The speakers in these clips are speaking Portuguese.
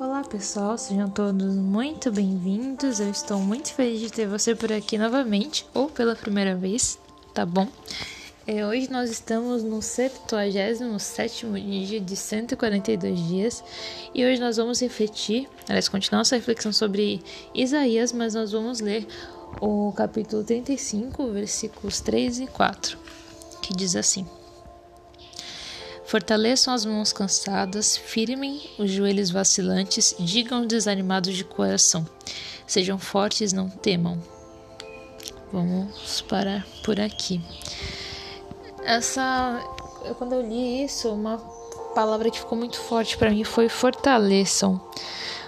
Olá pessoal, sejam todos muito bem-vindos. Eu estou muito feliz de ter você por aqui novamente, ou pela primeira vez, tá bom? É, hoje nós estamos no 77 dia de 142 dias e hoje nós vamos refletir, aliás, continuar nossa reflexão sobre Isaías, mas nós vamos ler o capítulo 35, versículos 3 e 4, que diz assim. Fortaleçam as mãos cansadas, firmem os joelhos vacilantes, digam desanimados de coração. Sejam fortes, não temam. Vamos parar por aqui. Essa, quando eu li isso, uma palavra que ficou muito forte para mim foi fortaleçam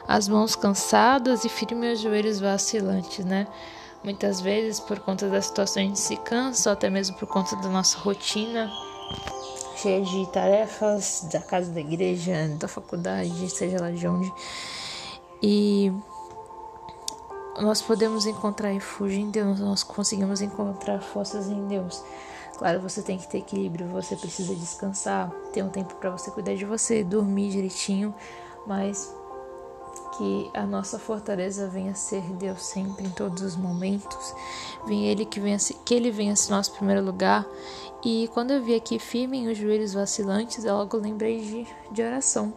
as mãos cansadas e firmem os joelhos vacilantes, né? Muitas vezes, por conta da situação, a gente se cansa, ou até mesmo por conta da nossa rotina cheia de tarefas da casa da igreja, da faculdade, seja lá de onde. E nós podemos encontrar refúgio em Deus, nós conseguimos encontrar forças em Deus. Claro, você tem que ter equilíbrio, você precisa descansar, ter um tempo para você cuidar de você, dormir direitinho, mas que a nossa fortaleza venha a ser Deus sempre em todos os momentos. Vem ele que venha que ele venha ser nosso primeiro lugar. E quando eu vi aqui firme os joelhos vacilantes, eu logo lembrei de, de oração,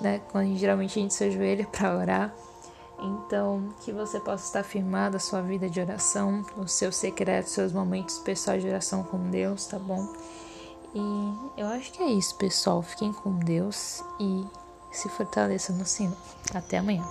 né? Quando geralmente a gente se ajoelha para orar. Então, que você possa estar firmado a sua vida de oração, os seus secretos, seus momentos pessoais de oração com Deus, tá bom? E eu acho que é isso, pessoal. Fiquem com Deus e se fortaleça no Senhor. Até amanhã.